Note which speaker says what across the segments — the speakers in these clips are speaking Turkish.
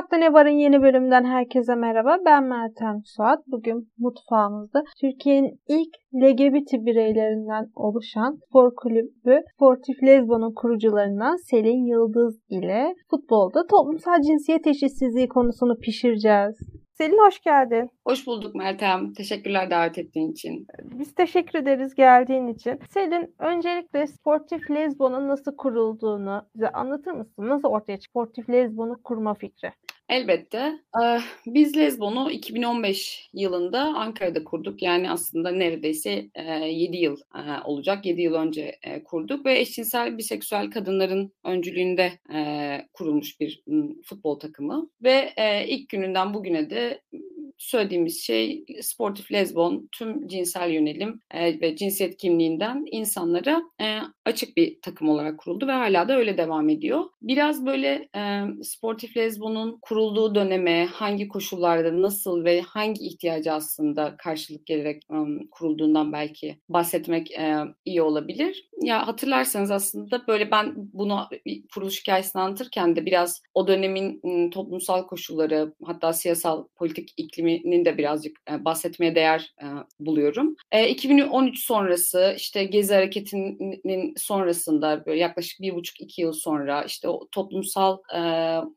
Speaker 1: Mutfakta Ne Var'ın yeni bölümünden herkese merhaba. Ben Meltem Suat. Bugün mutfağımızda Türkiye'nin ilk LGBT bireylerinden oluşan spor kulübü Sportif Lezbo'nun kurucularından Selin Yıldız ile futbolda toplumsal cinsiyet eşitsizliği konusunu pişireceğiz. Selin hoş geldin.
Speaker 2: Hoş bulduk Meltem. Teşekkürler davet ettiğin için.
Speaker 1: Biz teşekkür ederiz geldiğin için. Selin öncelikle Sportif Lezbo'nun nasıl kurulduğunu bize anlatır mısın? Nasıl ortaya çıktı Sportif Lezbo'nu kurma fikri?
Speaker 2: Elbette. Biz Lezbon'u 2015 yılında Ankara'da kurduk. Yani aslında neredeyse 7 yıl olacak. 7 yıl önce kurduk ve eşcinsel biseksüel kadınların öncülüğünde kurulmuş bir futbol takımı. Ve ilk gününden bugüne de söylediğimiz şey sportif lezbon, tüm cinsel yönelim e, ve cinsiyet kimliğinden insanlara e, açık bir takım olarak kuruldu ve hala da öyle devam ediyor. Biraz böyle e, sportif lezbonun kurulduğu döneme hangi koşullarda nasıl ve hangi ihtiyacı aslında karşılık gelerek kurulduğundan belki bahsetmek iyi olabilir. Ya hatırlarsanız aslında böyle ben bunu kuruluş hikayesini anlatırken de biraz o dönemin e, toplumsal koşulları hatta siyasal politik iklimi döneminin de birazcık e, bahsetmeye değer e, buluyorum. E, 2013 sonrası işte Gezi Hareketi'nin sonrasında böyle yaklaşık bir buçuk iki yıl sonra işte o toplumsal e,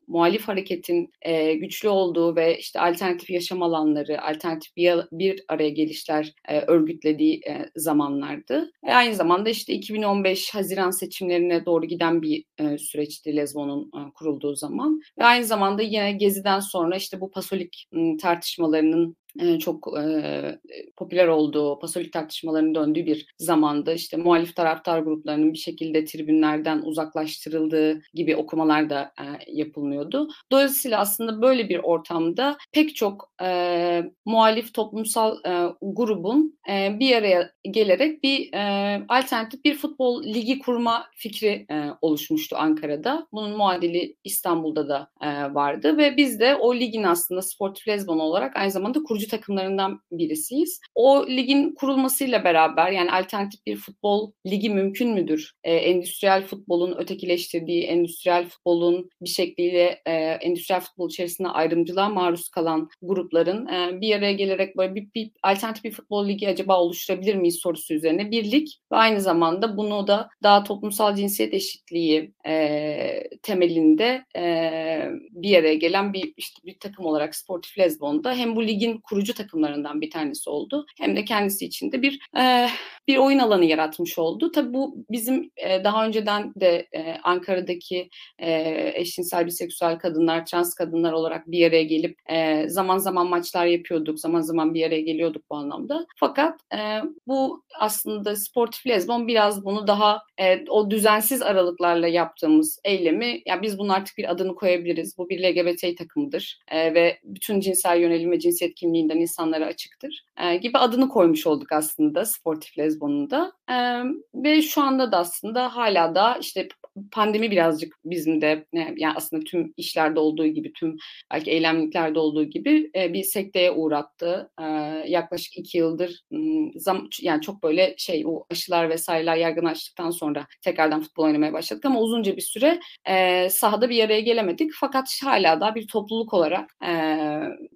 Speaker 2: muhalif hareketin e, güçlü olduğu ve işte alternatif yaşam alanları, alternatif bir, bir araya gelişler e, örgütlediği e, zamanlardı. E, aynı zamanda işte 2015 Haziran seçimlerine doğru giden bir e, süreçti Lezbo'nun e, kurulduğu zaman. Ve aynı zamanda yine Gezi'den sonra işte bu Pasolik tartışma tartışmalarının çok e, popüler olduğu, pasolik tartışmalarının döndüğü bir zamanda işte muhalif taraftar gruplarının bir şekilde tribünlerden uzaklaştırıldığı gibi okumalar da e, yapılmıyordu. Dolayısıyla aslında böyle bir ortamda pek çok e, muhalif toplumsal e, grubun e, bir araya gelerek bir e, alternatif bir futbol ligi kurma fikri e, oluşmuştu Ankara'da. Bunun muadili İstanbul'da da e, vardı ve biz de o ligin aslında Sportif Lezbon olarak aynı zamanda kurucu takımlarından birisiyiz. O ligin kurulmasıyla beraber yani alternatif bir futbol ligi mümkün müdür? E, endüstriyel futbolun ötekileştirdiği, endüstriyel futbolun bir şekliyle e, endüstriyel futbol içerisinde ayrımcılığa maruz kalan grupların e, bir araya gelerek böyle bir, bir alternatif bir futbol ligi acaba oluşturabilir miyiz sorusu üzerine bir lig ve aynı zamanda bunu da daha toplumsal cinsiyet eşitliği e, temelinde e, bir araya gelen bir işte bir takım olarak Sportif Lezbon'da hem bu ligin kurucu takımlarından bir tanesi oldu hem de kendisi için de bir e, bir oyun alanı yaratmış oldu. Tabii bu bizim e, daha önceden de e, Ankara'daki e, eşcinsel biseksüel kadınlar, trans kadınlar olarak bir araya gelip e, zaman zaman maçlar yapıyorduk, zaman zaman bir araya geliyorduk bu anlamda. Fakat e, bu aslında sportif lezbon biraz bunu daha e, o düzensiz aralıklarla yaptığımız eylemi, ya biz bunun artık bir adını koyabiliriz. Bu bir LGBT takımıdır e, ve bütün cinsel yönelim ve cinsiyet kimliğinden insanlara açıktır e, gibi adını koymuş olduk aslında sportif lezbonun da. E, ve şu anda da aslında hala da işte pandemi birazcık bizim de yani aslında tüm işlerde olduğu gibi tüm belki eylemliklerde olduğu gibi e, bir sekteye uğrattı. E, yaklaşık iki yıldır zam, yani çok böyle şey o aşılar vesaireler yaygınlaştıktan sonra tekrardan futbol oynamaya başladık ama uzunca bir süre e, sahada bir araya gelemedik. Fakat hala da bir topluluk olarak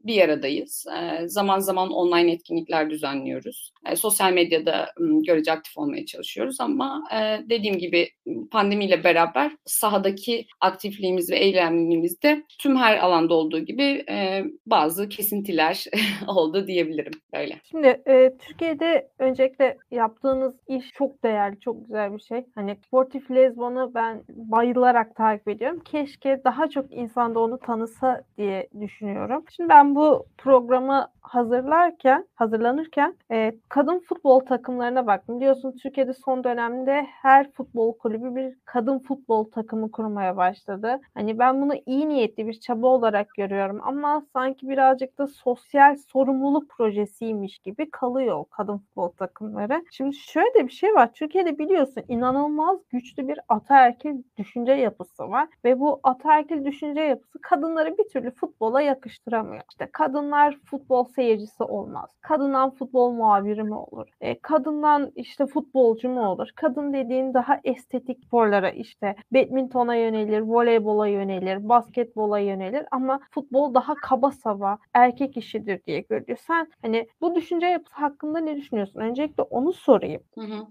Speaker 2: bir aradayız. E, zaman zaman online etkinlikler düzenliyoruz. E, sosyal medyada görece aktif olmaya çalışıyoruz ama dediğim gibi pandemiyle beraber sahadaki aktifliğimiz ve eylemliğimizde tüm her alanda olduğu gibi e, bazı kesintiler oldu diyebilirim böyle.
Speaker 1: Şimdi e, Türkiye'de öncelikle yaptığınız iş çok değerli, çok güzel bir şey. Hani sportif lezbonu ben bayılarak takip ediyorum. Keşke daha çok insan da onu tanısa diye düşünüyorum. Şimdi ben bu programı hazırlarken, hazırlanırken e, kadın futbol takımlarına baktım. Biliyorsun Türkiye'de son dönemde her futbol kulübü bir kadın futbol takımı kurmaya başladı. Hani ben bunu iyi niyetli bir çaba olarak görüyorum ama sanki birazcık da sosyal sorumluluk projesiymiş gibi kalıyor kadın futbol takımları. Şimdi şöyle bir şey var. Türkiye'de biliyorsun inanılmaz güçlü bir ataerkil düşünce yapısı var ve bu ataerkil düşünce yapısı kadınları bir türlü futbola yakıştıramıyor. İşte kadınlar futbol seyircisi olmaz. Kadından futbol muhabiri mi olur? E, kadından işte futbolcu mu olur? Kadın dediğin daha estetik sporlara, işte badmintona yönelir, voleybola yönelir, basketbola yönelir ama futbol daha kaba saba erkek işidir diye görülüyor. Sen hani bu düşünce yapısı hakkında ne düşünüyorsun? Öncelikle onu sorayım.
Speaker 2: Hı hı.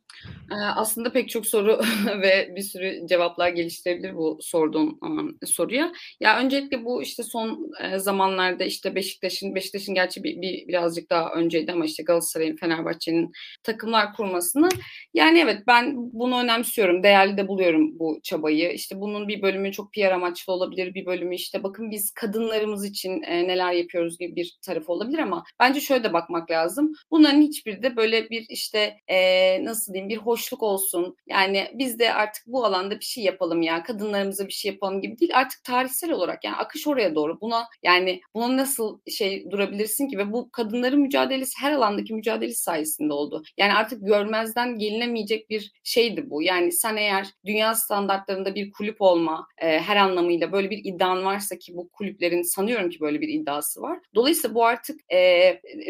Speaker 2: Ee, aslında pek çok soru ve bir sürü cevaplar geliştirebilir bu sorduğum um, soruya. Ya öncelikle bu işte son e, zamanlarda işte Beşiktaş'ın Beşiktaş'ın gerçi bir, bir birazcık daha önceydi ama işte Galatasaray'ın, Fenerbahçe'nin takımlar kurmasını yani evet ben bunu önemsiyorum. Değerli de buluyorum bu çabayı. İşte bunun bir bölümü çok PR amaçlı olabilir. Bir bölümü işte bakın biz kadınlarımız için e, neler yapıyoruz gibi bir tarafı olabilir ama bence şöyle de bakmak lazım. Bunların hiçbiri de böyle bir işte e, nasıl diyeyim bir hoşluk olsun. Yani biz de artık bu alanda bir şey yapalım ya. Kadınlarımıza bir şey yapalım gibi değil. Artık tarihsel olarak yani akış oraya doğru. Buna yani buna nasıl şey durabilirsin ki ve bu kadınların mücadelesi her alandaki mücadelesi sayesinde oldu. Yani artık görmezden gelinemeyecek bir şeydi bu. Yani sen eğer dünya standartlarında bir kulüp olma e, her anlamıyla böyle bir iddian varsa ki bu kulüplerin sanıyorum ki böyle bir iddiası var. Dolayısıyla bu artık e,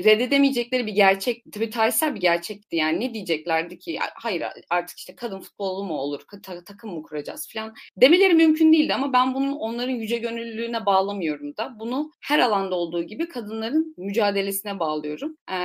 Speaker 2: reddedemeyecekleri bir gerçek, tabii tarihsel bir gerçekti. Yani ne diyeceklerdi ki hayır artık işte kadın futbolu mu olur, ta- takım mı kuracağız falan demeleri mümkün değildi ama ben bunun onların yüce gönüllülüğüne bağlamıyorum da. Bunu her alanda olduğu gibi kadınların mücadelesine bağlıyorum. E,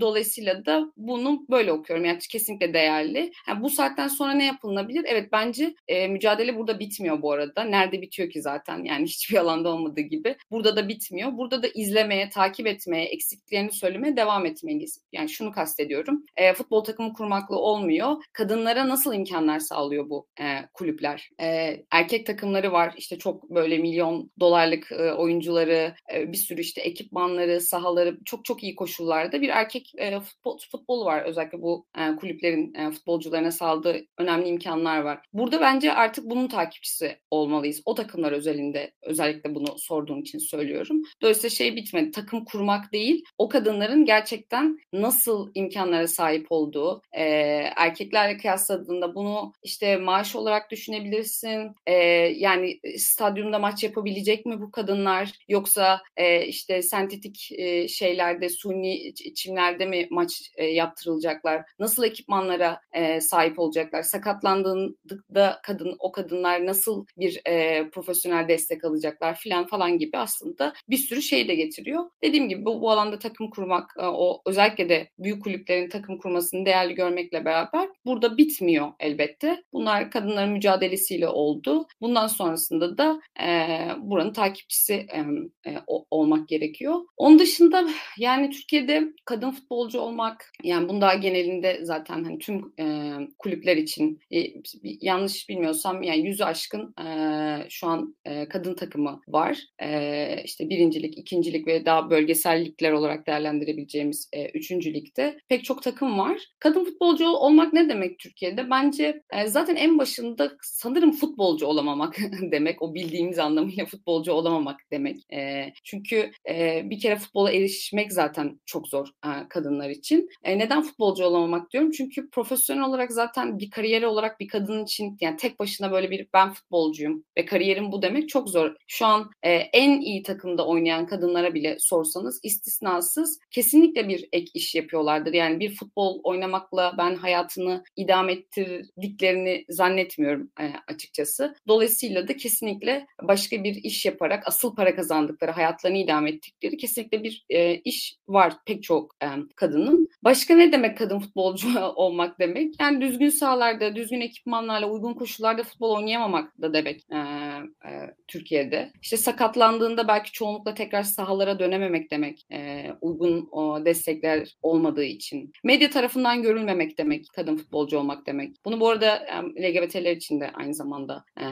Speaker 2: dolayısıyla da bunu böyle okuyorum. Yani kesinlikle değerli. Yani bu saatten sonra ne yapılabilir? Evet bence e, mücadele burada bitmiyor bu arada. Nerede bitiyor ki zaten? Yani hiçbir alanda olmadığı gibi. Burada da bitmiyor. Burada da izlemeye, takip etmeye, eksikliklerini söylemeye devam etmeliyiz. Yani şunu kastediyorum. E, futbol takımı kurmakla olmuyor. Kadınlara nasıl imkanlar sağlıyor bu e, kulüpler? E, erkek takımları var. İşte çok böyle milyon dolarlık e, oyuncuları, e, bir sürü işte ekipmanları, sahaları çok çok iyi koşullarda bir erkek e, futbol futbolu var. Özellikle bu e, kulüplerin e, futbolcularına sağladığı önemli imkanlar var. Burada bence artık bunun takipçisi olmalıyız. O takımlar özelinde özellikle bunu sorduğun için söylüyorum. Dolayısıyla şey bitmedi. Takım kurmak değil, o kadınların gerçekten nasıl imkanlara sahip olduğu, e, erkeklerle kıyasladığında bunu işte maaş olarak düşünebilirsin. E, yani stadyumda maç yapabilecek mi bu kadınlar? Yoksa e, işte sentetik e, şeylerde, suni çimlerde mi maç e, yaptırılacaklar? Nasıl ekipmanlara e, sahip olacaklar? Sakatlandığında kadın o kadınlar nasıl bir e, profesyonel destek alacaklar filan falan gibi aslında bir sürü şey de getiriyor. Dediğim gibi bu, bu alanda takım kurmak, e, o özellikle de büyük kulüplerin takım kurmasını değerli görmekle beraber burada bitmiyor elbette. Bunlar kadınların mücadelesiyle oldu. Bundan sonrasında da e, buranın takipçisi e, e, olmak gerekiyor. Onun dışında yani Türkiye'de kadın futbolcu olmak yani bunun daha genelinde zaten hani tüm e, kulüpler için e, yanlış bilmiyorsam yani yüzü aşkın e, şu an e, kadın takımı var. E, işte birincilik, ikincilik ve daha bölgesel ligler olarak değerlendirebileceğimiz e, üçüncü ligde pek çok takım var. Kadın futbolcu olmak ne demek Türkiye'de? Bence e, zaten en başında sanırım futbolcu olamamak demek. O bildiğimiz anlamıyla futbolcu olamamak demek. E, çünkü e, bir kere futbola erişmek zaten çok zor e, kadınlar için. E, neden futbolcu olamamak diyorum? Çünkü profesyonel olarak zaten bir kariyeri olarak bir kadın için yani tek başına böyle bir ben futbolcuyum ve kariyerim bu demek çok zor. Şu an e, en iyi takımda oynayan kadınlara bile sorsanız istisnasız kesinlikle bir ek iş yapıyorlardır. Yani bir futbol oynamakla ben hayatını idame ettirdiklerini zannetmiyorum e, açıkçası. Dolayısıyla da kesinlikle başka bir iş yaparak asıl para kazandıkları, hayatlarını idame ettikleri kesinlikle bir e, iş var pek çok e, kadının. Başka ne demek kadın futbolcu olmak demek? Yani düzgün sahalarda, düzgün ekipmanlarla, uygun koşullarda futbol oynayamamak da demek e, e, Türkiye'de. İşte sakatlandığında belki çoğunlukla tekrar sahalara dönememek demek. E, uygun o, destekler olmadığı için. Medya tarafından görülmemek demek kadın futbolcu olmak demek. Bunu bu arada e, LGBT'ler için de aynı zamanda e,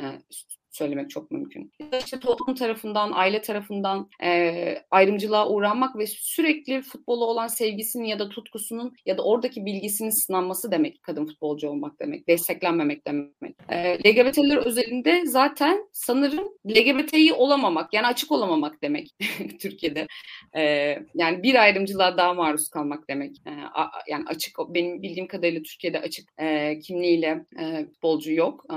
Speaker 2: söylemek çok mümkün. İşte toplum tarafından, aile tarafından e, ayrımcılığa uğranmak ve sürekli futbola olan sevgisinin ya da tutkusunun ya da oradaki bilgisinin sınanması demek kadın futbolcu olmak demek, desteklenmemek demek. E, LGBT'ler özelinde zaten sanırım LGBT'yi olamamak, yani açık olamamak demek Türkiye'de. E, yani bir ayrımcılığa daha maruz kalmak demek. E, a, yani açık, benim bildiğim kadarıyla Türkiye'de açık e, kimliğiyle e, futbolcu yok. E,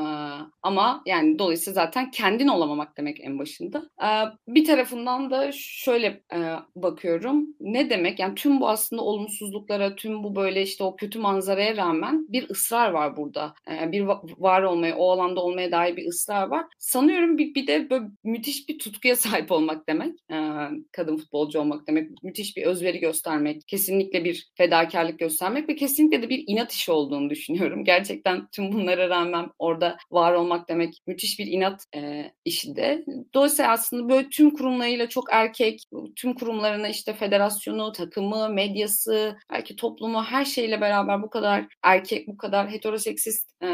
Speaker 2: ama yani dolayısıyla zaten kendin olamamak demek en başında. E, bir tarafından da şöyle e, bakıyorum. Ne demek? Yani tüm bu aslında olumsuzluklara, tüm bu böyle işte o kötü manzaraya rağmen bir ısrar var burada. E, bir var olmaya, o alanda olmaya dair bir ısrar var. Sanıyorum bir, bir de böyle müthiş bir tutkuya sahip olmak demek. E, kadın futbolcu olmak demek. Müthiş bir özveri göstermek. Kesinlikle bir fedakarlık göstermek ve kesinlikle de bir inat işi olduğunu düşünüyorum. Gerçekten tüm bunlara rağmen orada var olmak demek müthiş bir inat e, işi. Dolayısıyla aslında böyle tüm kurumlarıyla çok erkek, tüm kurumlarına işte federasyonu, takımı, medyası, belki toplumu her şeyle beraber bu kadar erkek, bu kadar heteroseksist e,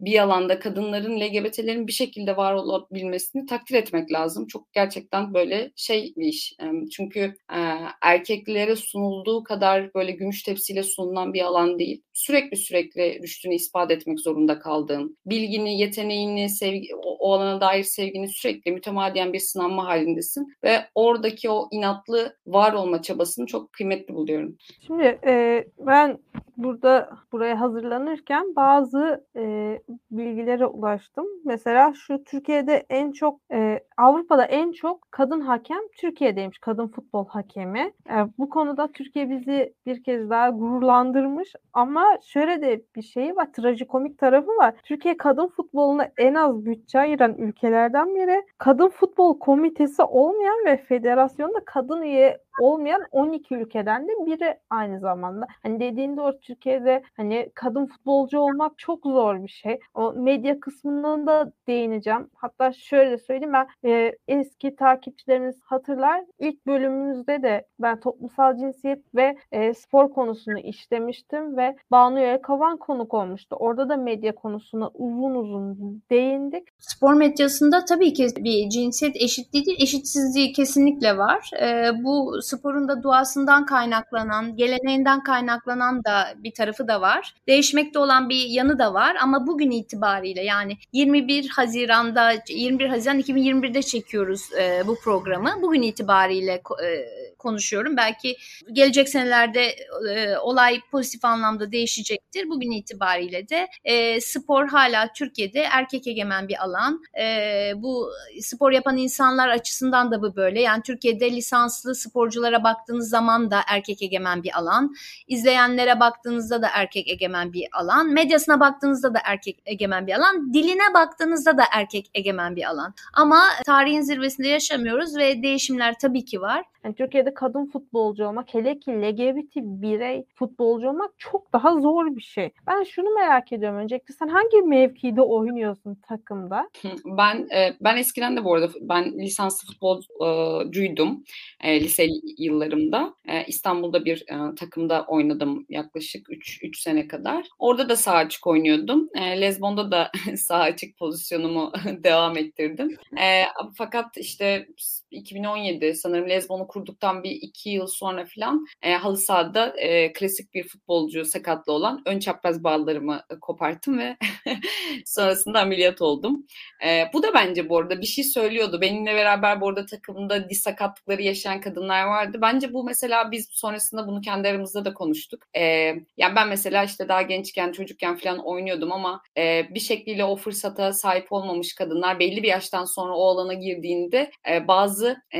Speaker 2: bir alanda kadınların, LGBT'lerin bir şekilde var olabilmesini takdir etmek lazım. Çok gerçekten böyle şey bir iş. E, çünkü e, erkeklere sunulduğu kadar böyle gümüş tepsiyle sunulan bir alan değil. Sürekli sürekli rüştünü ispat etmek zorunda kaldığın, bilgini, yeteneğini, sevgi, o, o alana dair sevgini sürekli mütemadiyen bir sınanma halindesin ve oradaki o inatlı var olma çabasını çok kıymetli buluyorum.
Speaker 1: Şimdi e, ben burada buraya hazırlanırken bazı e, bilgilere ulaştım. Mesela şu Türkiye'de en çok e, Avrupa'da en çok kadın hakem Türkiye'deymiş. Kadın futbol hakemi. E, bu konuda Türkiye bizi bir kez daha gururlandırmış ama şöyle de bir şey var. Trajikomik tarafı var. Türkiye kadın futboluna en az bütçe ayıran ülkelerden biri. Kadın futbol komitesi olmayan ve federasyonda kadın üye olmayan 12 ülkeden de biri aynı zamanda. Hani dediğin doğru Türkiye'de hani kadın futbolcu olmak çok zor bir şey. O medya kısmından da değineceğim. Hatta şöyle söyleyeyim ben e, eski takipçilerimiz hatırlar. İlk bölümümüzde de ben toplumsal cinsiyet ve e, spor konusunu işlemiştim ve Banu Yelkavan konuk olmuştu. Orada da medya konusuna uzun uzun değindik.
Speaker 3: Spor medyasında tabii ki bir cinsiyet eşitliği değil, eşitsizliği kesinlikle var. E, bu sporun da duasından kaynaklanan, geleneğinden kaynaklanan da bir tarafı da var. Değişmekte olan bir yanı da var ama bugün itibariyle yani 21 Haziran'da 21 Haziran 2021'de çekiyoruz e, bu programı. Bugün itibariyle e, konuşuyorum. Belki gelecek senelerde e, olay pozitif anlamda değişecektir. Bugün itibariyle de e, spor hala Türkiye'de erkek egemen bir alan. E, bu spor yapan insanlar açısından da bu böyle. Yani Türkiye'de lisanslı sporculara baktığınız zaman da erkek egemen bir alan. İzleyenlere baktığınızda da erkek egemen bir alan. Medyasına baktığınızda da erkek egemen bir alan. Diline baktığınızda da erkek egemen bir alan. Ama tarihin zirvesinde yaşamıyoruz ve değişimler tabii ki var.
Speaker 1: Yani Türkiye'de kadın futbolcu olmak, hele ki LGBT birey futbolcu olmak çok daha zor bir şey. Ben şunu merak ediyorum öncelikle sen hangi mevkide oynuyorsun takımda?
Speaker 2: Ben e, ben eskiden de bu arada ben lisanslı futbolcuydum e, lise yıllarımda. E, İstanbul'da bir e, takımda oynadım yaklaşık 3 3 sene kadar. Orada da sağ açık oynuyordum. E, Lezbon'da da sağ açık pozisyonumu devam ettirdim. Fakat işte 2017 sanırım Lezbon'u kurduktan bir iki yıl sonra filan e, halı sahada e, klasik bir futbolcu sakatlı olan ön çapraz bağlarımı e, koparttım ve sonrasında ameliyat oldum. E, bu da bence bu arada bir şey söylüyordu. Benimle beraber bu arada takımda diz sakatlıkları yaşayan kadınlar vardı. Bence bu mesela biz sonrasında bunu kendi aramızda da konuştuk. E, yani ben mesela işte daha gençken çocukken filan oynuyordum ama e, bir şekliyle o fırsata sahip olmamış kadınlar belli bir yaştan sonra o alana girdiğinde e, bazı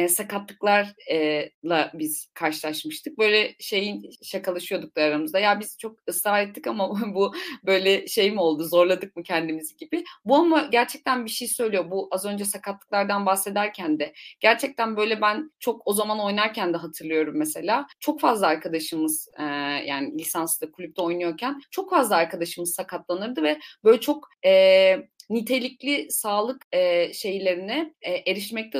Speaker 2: sakatlıklar e, la biz karşılaşmıştık. Böyle şeyin şakalaşıyorduk da aramızda. Ya biz çok ısrar ettik ama bu böyle şey mi oldu zorladık mı kendimizi gibi. Bu ama gerçekten bir şey söylüyor. Bu az önce sakatlıklardan bahsederken de gerçekten böyle ben çok o zaman oynarken de hatırlıyorum mesela. Çok fazla arkadaşımız e, yani lisanslı kulüpte oynuyorken çok fazla arkadaşımız sakatlanırdı ve böyle çok e, nitelikli sağlık e, şeylerine e, erişmekte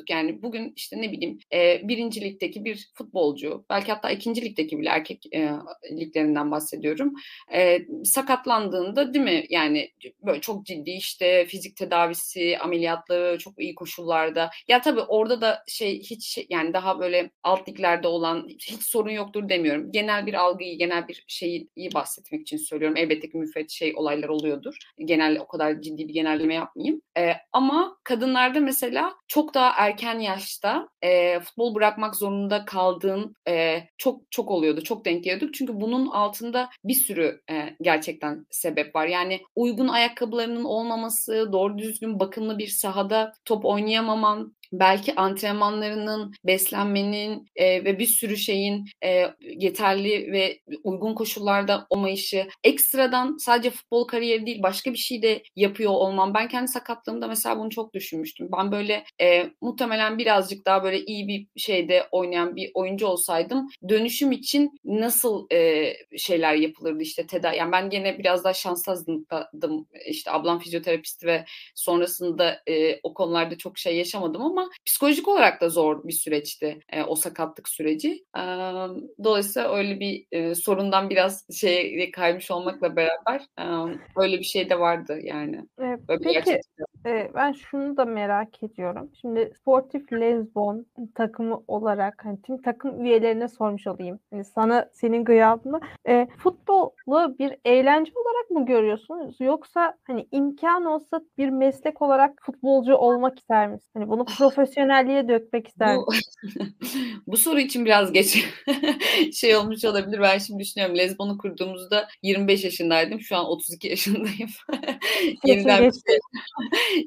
Speaker 2: zorlanıyorduk. Yani bugün işte ne bileyim e, birinci ligdeki bir futbolcu, belki hatta ikinci ligdeki bile erkek e, liglerinden bahsediyorum. E, sakatlandığında değil mi? Yani böyle çok ciddi işte fizik tedavisi, ameliyatları çok iyi koşullarda. Ya tabii orada da şey hiç şey, yani daha böyle alt liglerde olan hiç sorun yoktur demiyorum. Genel bir algıyı, genel bir şeyi iyi bahsetmek için söylüyorum. Elbette ki müfret şey olaylar oluyordur. Genel o kadar ciddi bir genelleme yapmayayım. E, ama kadınlarda mesela çok daha erken yaşta e, futbol bırakmak zorunda kaldığın e, çok çok oluyordu. Çok denk geliyorduk. Çünkü bunun altında bir sürü e, gerçekten sebep var. Yani uygun ayakkabılarının olmaması, doğru düzgün bakımlı bir sahada top oynayamaman, belki antrenmanlarının, beslenmenin e, ve bir sürü şeyin e, yeterli ve uygun koşullarda olmayışı, ekstradan sadece futbol kariyeri değil başka bir şey de yapıyor olmam. Ben kendi sakatlığımda mesela bunu çok düşünmüştüm. Ben böyle e, muhtemelen birazcık daha böyle iyi bir şeyde oynayan bir oyuncu olsaydım dönüşüm için nasıl e, şeyler yapılırdı işte tedavi. Yani ben gene biraz daha şanssızdım. İşte ablam fizyoterapist ve sonrasında e, o konularda çok şey yaşamadım ama ama psikolojik olarak da zor bir süreçti e, o sakatlık süreci. E, dolayısıyla öyle bir e, sorundan biraz şey kaymış olmakla beraber e, öyle bir şey de vardı yani.
Speaker 1: Evet, peki e, ben şunu da merak ediyorum. Şimdi Sportif Lesbon takımı olarak hani tüm takım üyelerine sormuş olayım. Hani sana senin gıyabında e, futbolu bir eğlence olarak mı görüyorsunuz yoksa hani imkan olsa bir meslek olarak futbolcu olmak ister misin? Hani bunu profesyonelliğe dökmek ister
Speaker 2: bu, bu soru için biraz geç şey olmuş olabilir. Ben şimdi düşünüyorum. Lezbon'u kurduğumuzda 25 yaşındaydım. Şu an 32 yaşındayım. yeniden, bir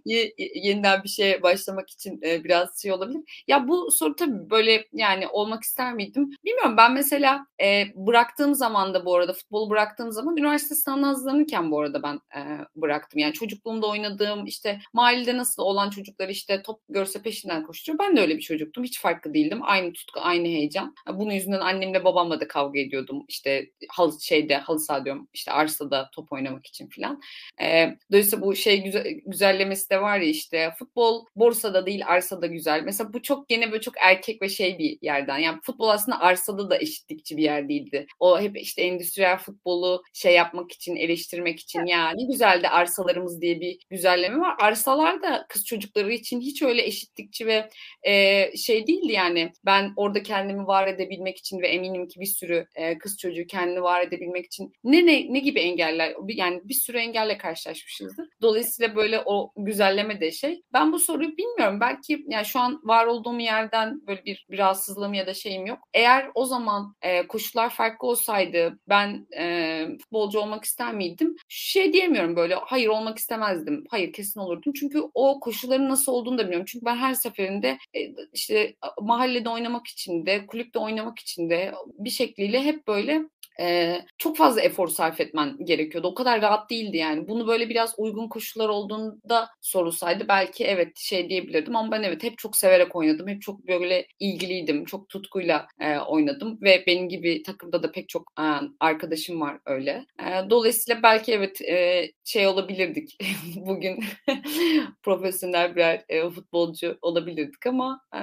Speaker 2: şey, yeniden bir şeye başlamak için e, biraz şey olabilir. Ya bu soru tabii böyle yani olmak ister miydim? Bilmiyorum ben mesela e, bıraktığım zaman da bu arada futbolu bıraktığım zaman üniversite sınavına hazırlanırken bu arada ben e, bıraktım. Yani çocukluğumda oynadığım işte mahallede nasıl olan çocuklar işte top görse peşinden koşturuyor. Ben de öyle bir çocuktum. Hiç farklı değildim. Aynı tutku, aynı heyecan. Bunun yüzünden annemle babamla da kavga ediyordum. İşte halı şeyde halı saha diyorum. işte arsada top oynamak için filan. E, dolayısıyla bu şey güzel, güzellemesi de var ya işte futbol borsada değil arsada güzel. Mesela bu çok gene böyle çok erkek ve şey bir yerden. Yani futbol aslında arsada da eşitlikçi bir yer değildi. O hep işte endüstriyel futbolu şey yapmak için, eleştirmek için yani güzel de arsalarımız diye bir güzelleme var. Arsalar da kız çocukları için hiç öyle eşitlik eşitlikçi ve e, şey değildi yani ben orada kendimi var edebilmek için ve eminim ki bir sürü e, kız çocuğu kendini var edebilmek için ne ne ne gibi engeller yani bir sürü engelle karşılaşmışızdır. Dolayısıyla böyle o güzelleme de şey. Ben bu soruyu bilmiyorum. Belki yani şu an var olduğum yerden böyle bir, bir rahatsızlığım ya da şeyim yok. Eğer o zaman e, koşullar farklı olsaydı ben e, futbolcu olmak ister miydim? Şey diyemiyorum böyle hayır olmak istemezdim. Hayır kesin olurdum. Çünkü o koşulların nasıl olduğunu da bilmiyorum. Çünkü ben her seferinde işte mahallede oynamak için de kulüpte oynamak için de bir şekliyle hep böyle e, çok fazla efor sarf etmen gerekiyordu. O kadar rahat değildi yani. Bunu böyle biraz uygun koşullar olduğunda sorulsaydı belki evet şey diyebilirdim ama ben evet hep çok severek oynadım. Hep çok böyle ilgiliydim. Çok tutkuyla e, oynadım ve benim gibi takımda da pek çok e, arkadaşım var öyle. E, dolayısıyla belki evet e, şey olabilirdik. Bugün profesyonel birer e, futbolcu olabilirdik ama e,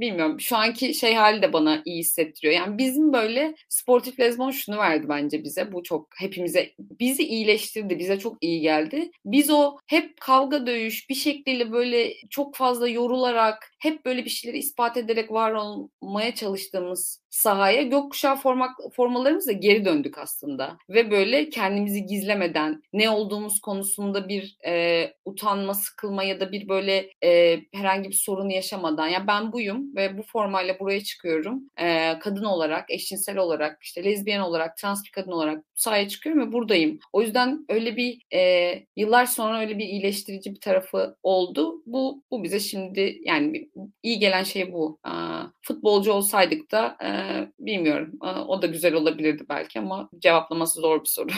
Speaker 2: bilmiyorum. Şu anki şey hali de bana iyi hissettiriyor. Yani bizim böyle sportif lezbon şunu verdi bence bize. Bu çok hepimize bizi iyileştirdi. Bize çok iyi geldi. Biz o hep kavga dövüş bir şekilde böyle çok fazla yorularak hep böyle bir şeyleri ispat ederek var olmaya çalıştığımız sahaya gökkuşağı forma, formalarımızla geri döndük aslında. Ve böyle kendimizi gizlemeden ne olduğumuz konusunda bir e, utanma, sıkılma ya da bir böyle e, herhangi bir sorun yaşamadan. Yani ben buyum ve bu formayla buraya çıkıyorum. E, kadın olarak, eşcinsel olarak, işte lezbiyen olarak, trans bir kadın olarak sahaya çıkıyorum ve buradayım. O yüzden öyle bir e, yıllar sonra öyle bir iyileştirici bir tarafı oldu. Bu bu bize şimdi yani iyi gelen şey bu. E, futbolcu olsaydık da e, bilmiyorum. E, o da güzel olabilirdi belki ama cevaplaması zor bir soru.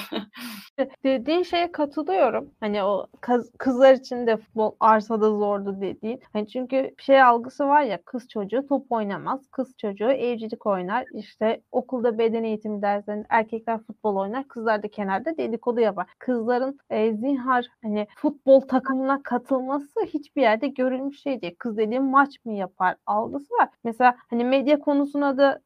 Speaker 1: Dediğin şeye katılıyorum. Hani o kız, kızlar için de futbol arsada zordu dediğin. Hani çünkü şey algısı var ya kız çocuğu top oynamaz. Kız çocuğu evcilik oynar. İşte okulda beden eğitimi derslerinde erkekler futbol oynar. Kızlar da kenarda dedikodu yapar. Kızların e, zinhar hani futbol takımına katılması hiçbir yerde görülmüş şey değil. Kız dediğim maç mı yapar algısı var. Mesela hani medya konusuna da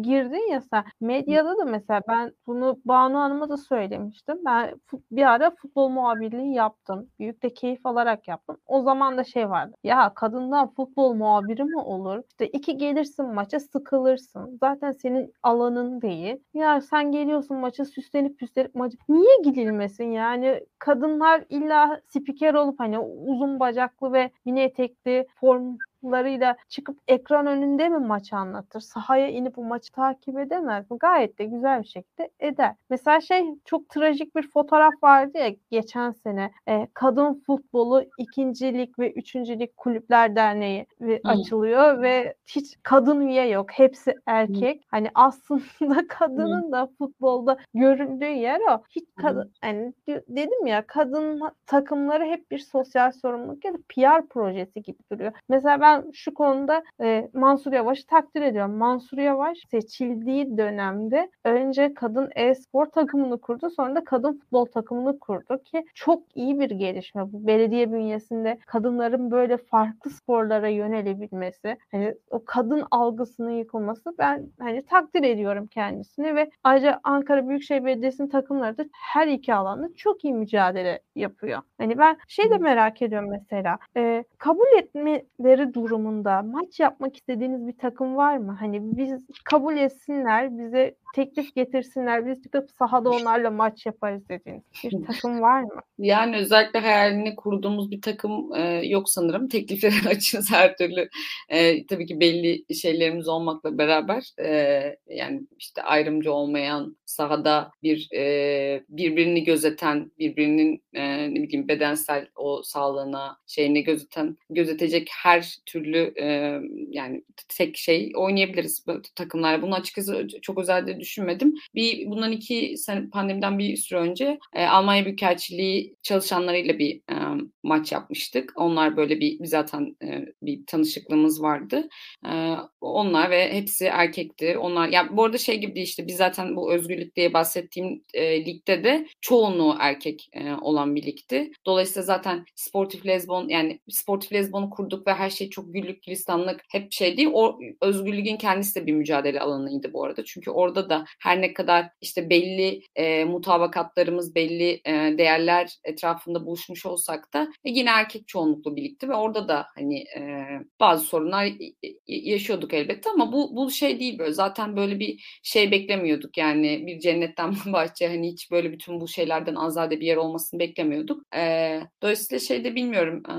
Speaker 1: girdin ya sen. Medyada da mesela ben bunu Banu Hanım'a da söylemiştim. Ben bir ara futbol muhabirliği yaptım. Büyük de keyif alarak yaptım. O zaman da şey vardı. Ya kadından futbol muhabiri mi olur? İşte iki gelirsin maça sıkılırsın. Zaten senin alanın değil. Ya sen geliyorsun maça süslenip püslenip maça. Niye gidilmesin yani? Kadınlar illa spiker olup hani uzun bacaklı ve mini etekli form fotoğraflarıyla çıkıp ekran önünde mi maçı anlatır? Sahaya inip bu maçı takip edemez mi? Gayet de güzel bir şekilde eder. Mesela şey çok trajik bir fotoğraf vardı ya geçen sene e, kadın futbolu ikincilik ve üçüncülük kulüpler derneği ve açılıyor ve hiç kadın üye yok. Hepsi erkek. Hani aslında kadının da futbolda göründüğü yer o. Hiç kadın hani dedim ya kadın takımları hep bir sosyal sorumluluk ya da PR projesi gibi duruyor. Mesela ben şu konuda e, Mansur Yavaş'ı takdir ediyorum. Mansur Yavaş seçildiği dönemde önce kadın e-spor takımını kurdu. Sonra da kadın futbol takımını kurdu ki çok iyi bir gelişme bu. Belediye bünyesinde kadınların böyle farklı sporlara yönelebilmesi, hani o kadın algısının yıkılması ben hani takdir ediyorum kendisini ve ayrıca Ankara Büyükşehir Belediyesi'nin takımları da her iki alanda çok iyi mücadele yapıyor. Hani ben şey de merak ediyorum mesela e, kabul etmeleri durumunda maç yapmak istediğiniz bir takım var mı? Hani biz kabul etsinler, bize teklif getirsinler, biz çıkıp sahada onlarla maç yaparız dediğiniz bir takım var mı?
Speaker 2: Yani özellikle hayalini kurduğumuz bir takım e, yok sanırım. Tekliflere açığız her türlü. E, tabii ki belli şeylerimiz olmakla beraber e, yani işte ayrımcı olmayan, sahada bir e, birbirini gözeten, birbirinin e, ne bileyim bedensel o sağlığına şeyini gözeten, gözetecek her türlü e, yani tek şey oynayabiliriz takımlarla. Bunu açıkçası çok özelde düşünmedim. Bir bundan iki sene pandemiden bir süre önce e, Almanya Büyükelçiliği çalışanlarıyla bir e, maç yapmıştık. Onlar böyle bir zaten e, bir tanışıklığımız vardı. E, onlar ve hepsi erkekti. Onlar ya yani bu arada şey gibi işte biz zaten bu özgürlük diye bahsettiğim e, ligde de çoğunluğu erkek e, olan bir ligdi. Dolayısıyla zaten sportif lezbon yani sportif lezbonu kurduk ve her şey çok güllük gülistanlık hep şey değil. O özgürlüğün kendisi de bir mücadele alanıydı bu arada. Çünkü orada da her ne kadar işte belli e, mutabakatlarımız, belli e, değerler etrafında buluşmuş olsak da e, yine erkek çoğunluklu birlikte ve orada da hani e, bazı sorunlar yaşıyorduk elbette ama bu bu şey değil böyle zaten böyle bir şey beklemiyorduk yani bir cennetten bahçe hani hiç böyle bütün bu şeylerden azade bir yer olmasını beklemiyorduk. E, dolayısıyla şey de bilmiyorum e,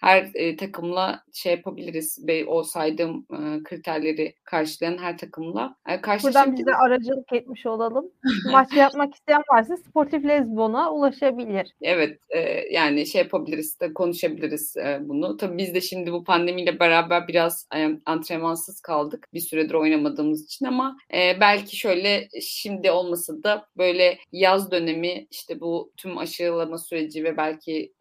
Speaker 2: her e, takımla şey yapabiliriz ve o saydığım e, kriterleri karşılayan her takımla e,
Speaker 1: Buradan bize aracılık etmiş olalım. Maç yapmak isteyen varsa Sportif Lezbon'a ulaşabilir.
Speaker 2: Evet e, yani şey yapabiliriz de konuşabiliriz e, bunu. Tabii biz de şimdi bu pandemiyle beraber biraz e, antrenmansız kaldık. Bir süredir oynamadığımız için ama e, belki şöyle şimdi olmasa da böyle yaz dönemi işte bu tüm aşılama süreci ve belki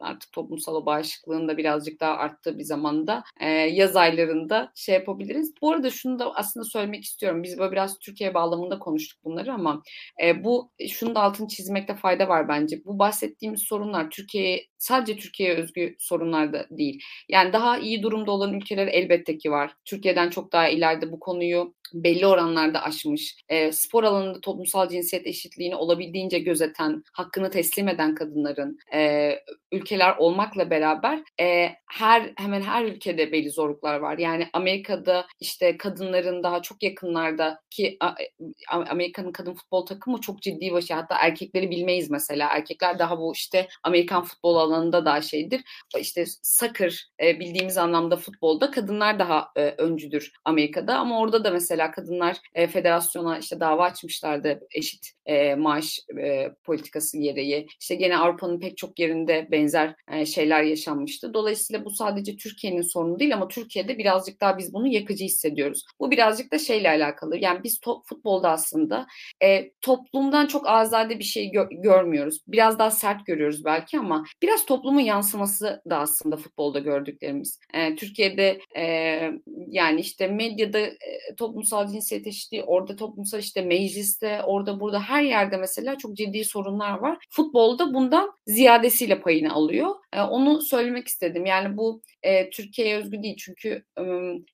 Speaker 2: artık toplumsal bağışıklığın da birazcık daha arttığı bir zamanda e, yaz aylarında şey yapabiliriz. Bu arada şunu da aslında söylemek istiyorum. Biz böyle biraz Türkiye bağlamında konuştuk bunları ama e, bu şunu da altını çizmekte fayda var bence. Bu bahsettiğimiz sorunlar Türkiye sadece Türkiye'ye özgü sorunlar da değil. Yani daha iyi durumda olan ülkeler elbette ki var. Türkiye'den çok daha ileride bu konuyu belli oranlarda aşmış, e, spor alanında toplumsal cinsiyet eşitliğini olabildiğince gözeten, hakkını teslim eden kadınların e, ülkeler olmakla beraber e, her hemen her ülkede belli zorluklar var. Yani Amerika'da işte kadınların daha çok yakınlarda ki Amerika'nın kadın futbol takımı çok ciddi başı. Hatta erkekleri bilmeyiz mesela. Erkekler daha bu işte Amerikan futbol alanında daha şeydir. İşte soccer e, bildiğimiz anlamda futbolda kadınlar daha e, öncüdür Amerika'da ama orada da mesela kadınlar e, federasyona işte dava açmışlardı eşit e, maaş e, politikası gereği. İşte gene Avrupa'nın pek çok yerinde benzer şeyler yaşanmıştı. Dolayısıyla bu sadece Türkiye'nin sorunu değil ama Türkiye'de birazcık daha biz bunu yakıcı hissediyoruz. Bu birazcık da şeyle alakalı. Yani biz top, futbolda aslında e, toplumdan çok azade bir şey gö- görmüyoruz. Biraz daha sert görüyoruz belki ama biraz toplumun yansıması da aslında futbolda gördüklerimiz. E, Türkiye'de e, yani işte medyada e, toplumsal cinsiyet eşitliği, orada toplumsal işte mecliste, orada burada her yerde mesela çok ciddi sorunlar var. Futbolda bundan ziyadesiyle payını alıyor. E, onu söylemek istedim. Yani bu e, Türkiye'ye özgü değil çünkü e,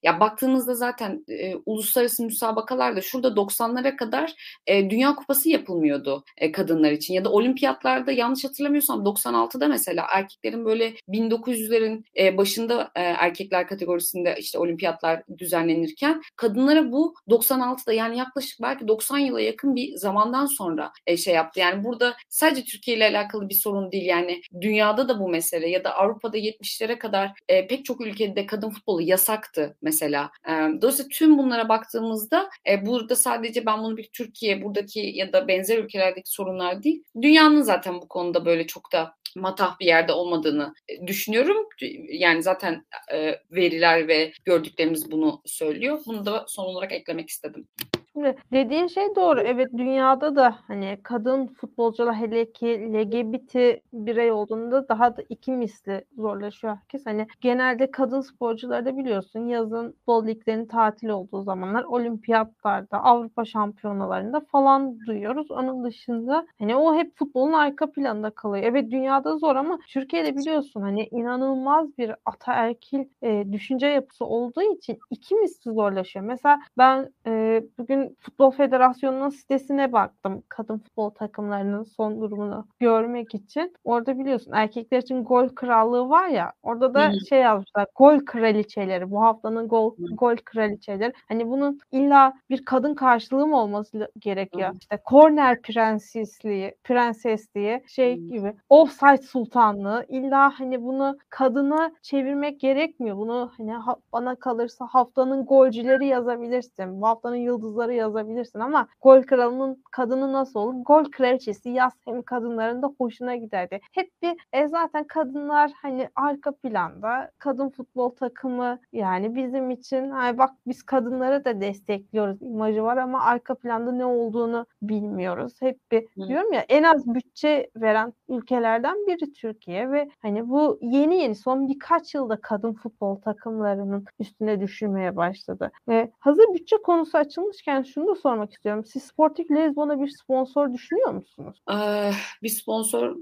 Speaker 2: ya baktığınızda zaten e, uluslararası müsabakalarda şurada 90'lara kadar e, Dünya Kupası yapılmıyordu e, kadınlar için ya da olimpiyatlarda yanlış hatırlamıyorsam 96'da mesela erkeklerin böyle 1900'lerin e, başında e, erkekler kategorisinde işte olimpiyatlar düzenlenirken kadınlara bu 96'da yani yaklaşık belki 90 yıla yakın bir zamandan sonra e, şey yaptı. Yani burada sadece Türkiye ile alakalı bir sorun değil yani dünya dünyada da bu mesele ya da Avrupa'da 70'lere kadar e, pek çok ülkede kadın futbolu yasaktı mesela. E, dolayısıyla tüm bunlara baktığımızda e, burada sadece ben bunu bir Türkiye buradaki ya da benzer ülkelerdeki sorunlar değil. Dünyanın zaten bu konuda böyle çok da matah bir yerde olmadığını e, düşünüyorum. Yani zaten e, veriler ve gördüklerimiz bunu söylüyor. Bunu da son olarak eklemek istedim.
Speaker 1: Şimdi dediğin şey doğru. Evet dünyada da hani kadın futbolcular hele ki LGBT birey olduğunda daha da iki misli zorlaşıyor herkes. Hani genelde kadın sporcuları da biliyorsun yazın futbol liglerinin tatil olduğu zamanlar olimpiyatlarda, Avrupa şampiyonalarında falan duyuyoruz. Onun dışında hani o hep futbolun arka planında kalıyor. Evet dünyada zor ama Türkiye'de biliyorsun hani inanılmaz bir ataerkil e, düşünce yapısı olduğu için iki misli zorlaşıyor. Mesela ben e, bugün Futbol Federasyonu'nun sitesine baktım. Kadın futbol takımlarının son durumunu görmek için. Orada biliyorsun erkekler için gol krallığı var ya. Orada da Hı-hı. şey yazmışlar. Gol kraliçeleri. Bu haftanın gol Hı-hı. gol kraliçeleri. Hani bunun illa bir kadın karşılığı mı olması gerekiyor? Hı-hı. İşte corner prensesliği, prensesliği şey Hı-hı. gibi. Offside sultanlığı. İlla hani bunu kadına çevirmek gerekmiyor. Bunu hani ha- bana kalırsa haftanın golcüleri yazabilirsin. Bu haftanın yıldızları yazabilirsin ama gol kralının kadını nasıl olur? Gol kraliçesi yaz hem kadınların da hoşuna giderdi. Hep bir e zaten kadınlar hani arka planda kadın futbol takımı yani bizim için hani bak biz kadınları da destekliyoruz imajı var ama arka planda ne olduğunu bilmiyoruz. Hep bir Hı. diyorum ya en az bütçe veren ülkelerden biri Türkiye ve hani bu yeni yeni son birkaç yılda kadın futbol takımlarının üstüne düşürmeye başladı. Ve hazır bütçe konusu açılmışken şunu da sormak istiyorum. Siz Sportif Lezbon'a bir sponsor düşünüyor musunuz?
Speaker 2: Ee, bir sponsor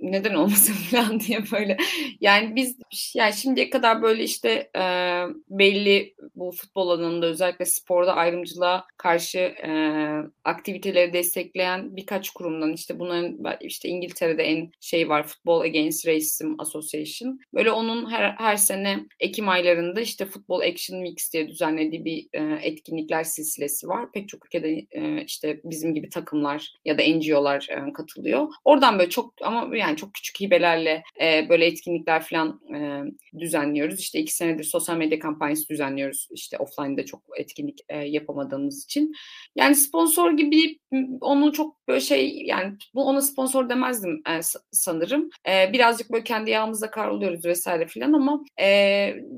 Speaker 2: neden olmasın falan diye böyle. Yani biz yani şimdiye kadar böyle işte e, belli bu futbol alanında özellikle sporda ayrımcılığa karşı e, aktiviteleri destekleyen birkaç kurumdan işte bunların işte İngiltere'de en şey var Football Against Racism Association. Böyle onun her, her sene Ekim aylarında işte Football Action Weeks diye düzenlediği bir e, etkinlikler silsilesi var. Pek çok ülkede e, işte bizim gibi takımlar ya da NGO'lar e, katılıyor. Oradan böyle çok ama yani çok küçük hibelerle e, böyle etkinlikler falan düzenliyoruz. İşte iki senedir sosyal medya kampanyası düzenliyoruz. İşte offline'da çok etkinlik yapamadığımız için. Yani sponsor gibi onu çok böyle şey yani bu ona sponsor demezdim sanırım. Birazcık böyle kendi yağımızda kavruluyoruz vesaire filan ama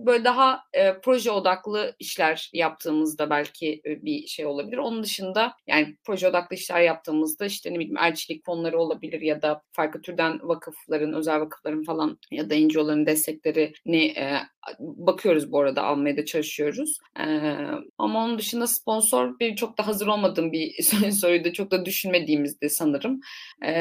Speaker 2: böyle daha proje odaklı işler yaptığımızda belki bir şey olabilir. Onun dışında yani proje odaklı işler yaptığımızda işte ne bileyim elçilik fonları olabilir ya da farklı türden vakıfların, özel vakıfların falan ya da NGO'ların desteklerini e, bakıyoruz bu arada almaya da çalışıyoruz. E, ama onun dışında sponsor bir çok da hazır olmadığım bir soruydu. Çok da düşünmediğimizdi sanırım. E,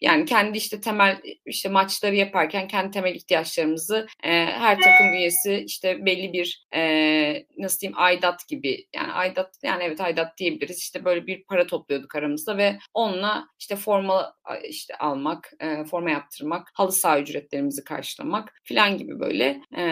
Speaker 2: yani kendi işte temel işte maçları yaparken kendi temel ihtiyaçlarımızı e, her takım üyesi işte belli bir e, nasıl diyeyim aidat gibi yani aidat yani evet aidat diyebiliriz. İşte böyle bir para topluyorduk aramızda ve onunla işte forma işte almak, e, forma yaptırmak, halı saha ücretlerimizi karşılamak filan gibi böyle e,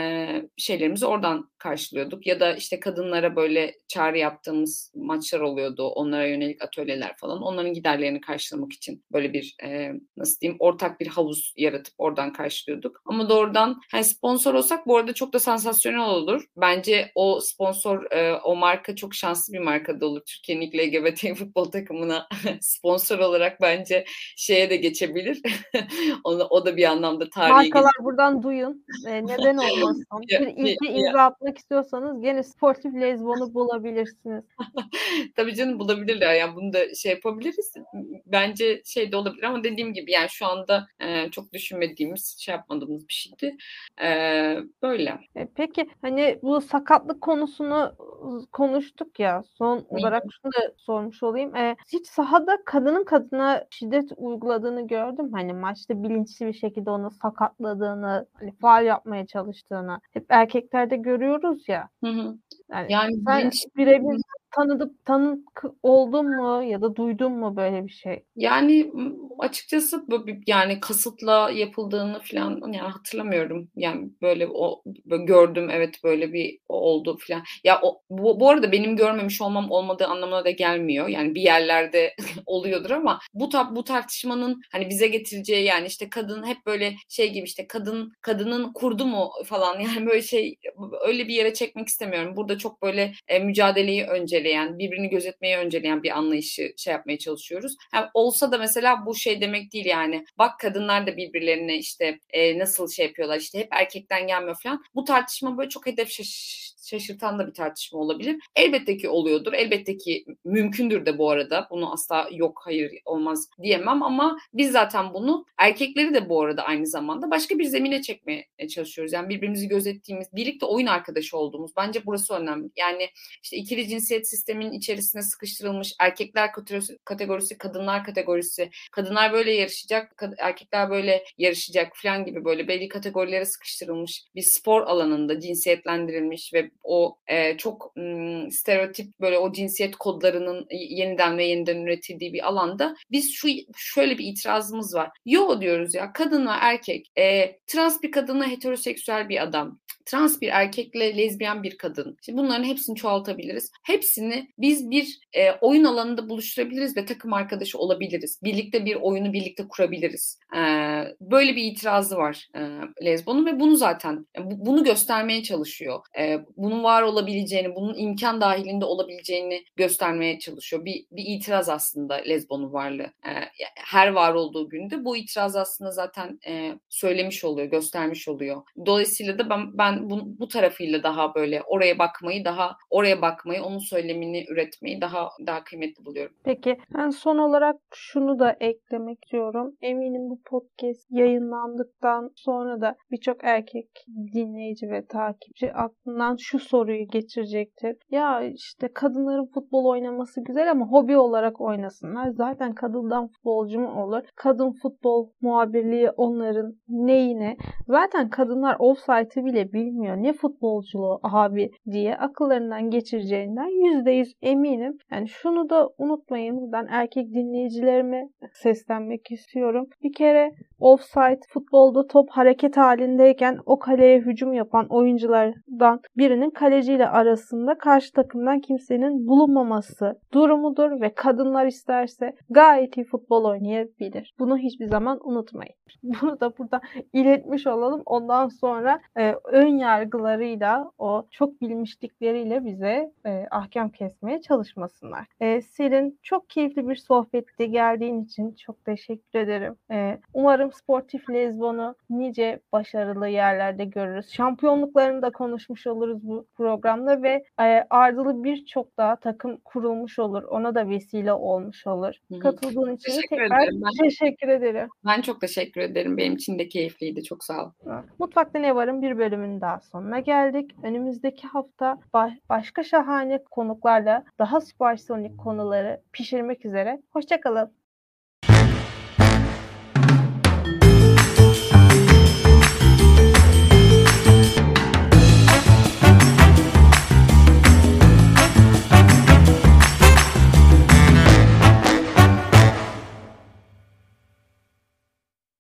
Speaker 2: şeylerimizi oradan karşılıyorduk. Ya da işte kadınlara böyle çağrı yaptığımız maçlar oluyordu. Onlara yönelik atölyeler falan. Onların giderlerini karşılamak için böyle bir e, nasıl diyeyim ortak bir havuz yaratıp oradan karşılıyorduk. Ama doğrudan hani sponsor olsak bu arada çok da sansasyonel olur. Bence o sponsor e, o marka çok şanslı bir markada olur. Türkiye'nin ilk LGBT futbol takımına sponsor olarak bence şeye de geçebilir. o, o da bir anlamda tarihi.
Speaker 1: Markalar geçebilir. buradan duyun. E, neden olmasın? bir ilki imza atmak istiyorsanız gene sportif lezbonu bulabilirsiniz.
Speaker 2: Tabii canım bulabilirler. Yani bunu da şey yapabiliriz. Bence şey de olabilir ama dediğim gibi yani şu anda e, çok düşünmediğimiz, şey yapmadığımız bir şeydi. E, böyle.
Speaker 1: E, peki hani bu sakatlık konusunu konuştuk ya. Son olarak şunu da sormuş olayım. E, hiç sahada kadının kadına şiddet uyguladığını gördüm. Hani maçta bilinçli bir şekilde onu sakatladığını, hani faal yapmaya çalıştığını. Hep erkeklerde görüyoruz ya. Hı hı. Yani, yani sen birebir tanıdıp tanık oldun mu ya da duydun mu böyle bir şey?
Speaker 2: Yani açıkçası yani kasıtla yapıldığını falan yani hatırlamıyorum. Yani böyle o böyle gördüm evet böyle bir oldu falan. Ya o, bu, bu arada benim görmemiş olmam olmadığı anlamına da gelmiyor. Yani bir yerlerde oluyordur ama bu ta- bu tartışmanın hani bize getireceği yani işte kadın hep böyle şey gibi işte kadın kadının kurdu mu falan yani böyle şey öyle bir yere çekmek istemiyorum. Burada çok böyle e, mücadeleyi önceleyen, birbirini gözetmeyi önceleyen bir anlayışı şey yapmaya çalışıyoruz. Yani olsa da mesela bu şey demek değil yani. Bak kadınlar da birbirlerine işte e, nasıl şey yapıyorlar işte hep erkekten gelmiyor falan. Bu tartışma böyle çok hedef şaş şaşırtan da bir tartışma olabilir. Elbette ki oluyordur. Elbette ki mümkündür de bu arada. Bunu asla yok hayır olmaz diyemem ama biz zaten bunu erkekleri de bu arada aynı zamanda başka bir zemine çekmeye çalışıyoruz. Yani birbirimizi gözettiğimiz, birlikte oyun arkadaşı olduğumuz. Bence burası önemli. Yani işte ikili cinsiyet sisteminin içerisine sıkıştırılmış erkekler kategorisi kadınlar kategorisi, kadınlar böyle yarışacak, erkekler böyle yarışacak falan gibi böyle belli kategorilere sıkıştırılmış bir spor alanında cinsiyetlendirilmiş ve o e, çok m, stereotip böyle o cinsiyet kodlarının yeniden ve yeniden üretildiği bir alanda biz şu şöyle bir itirazımız var. Yo diyoruz ya kadın ve erkek, e, trans bir kadınla heteroseksüel bir adam, trans bir erkekle lezbiyen bir kadın. Şimdi bunların hepsini çoğaltabiliriz. Hepsini biz bir e, oyun alanında buluşturabiliriz ve takım arkadaşı olabiliriz. Birlikte bir oyunu birlikte kurabiliriz. E, böyle bir itirazı var e, Lezbon'un ve bunu zaten bu, bunu göstermeye çalışıyor. E, bunun var olabileceğini, bunun imkan dahilinde olabileceğini göstermeye çalışıyor. Bir, bir itiraz aslında Lezbon'un varlığı. E, her var olduğu günde bu itiraz aslında zaten e, söylemiş oluyor, göstermiş oluyor. Dolayısıyla da ben, ben ben bu, bu tarafıyla daha böyle oraya bakmayı, daha oraya bakmayı, onun söylemini üretmeyi daha daha kıymetli buluyorum.
Speaker 1: Peki ben son olarak şunu da eklemek istiyorum. Eminim bu podcast yayınlandıktan sonra da birçok erkek dinleyici ve takipçi aklından şu soruyu geçirecektir. Ya işte kadınların futbol oynaması güzel ama hobi olarak oynasınlar. Zaten kadından futbolcu mu olur? Kadın futbol muhabirliği onların neyine? Zaten kadınlar offside'ı bile bilmiyor. Ne futbolculuğu abi diye akıllarından geçireceğinden %100 eminim. Yani şunu da unutmayın. Buradan erkek dinleyicilerime seslenmek istiyorum. Bir kere offside futbolda top hareket halindeyken o kaleye hücum yapan oyunculardan birinin kaleciyle arasında karşı takımdan kimsenin bulunmaması durumudur ve kadınlar isterse gayet iyi futbol oynayabilir. Bunu hiçbir zaman unutmayın. Bunu da burada iletmiş olalım. Ondan sonra e, ön yargılarıyla o çok bilmişlikleriyle bize e, ahkam kesmeye çalışmasınlar. E, Selin çok keyifli bir sohbetti. Geldiğin için çok teşekkür ederim. E, umarım Sportif Lezbon'u nice başarılı yerlerde görürüz. Şampiyonluklarını da konuşmuş oluruz bu programda ve e, ardılı birçok daha takım kurulmuş olur. Ona da vesile olmuş olur. Hı-hı. Katıldığın için teşekkür tekrar ederim. Ben, teşekkür ederim.
Speaker 2: Ben çok teşekkür ederim. Benim için de keyifliydi. Çok sağ ol.
Speaker 1: Mutfakta ne varım bir bölümün daha sonuna geldik. Önümüzdeki hafta baş, başka şahane konuklarla daha süpersonik konuları pişirmek üzere. Hoşçakalın.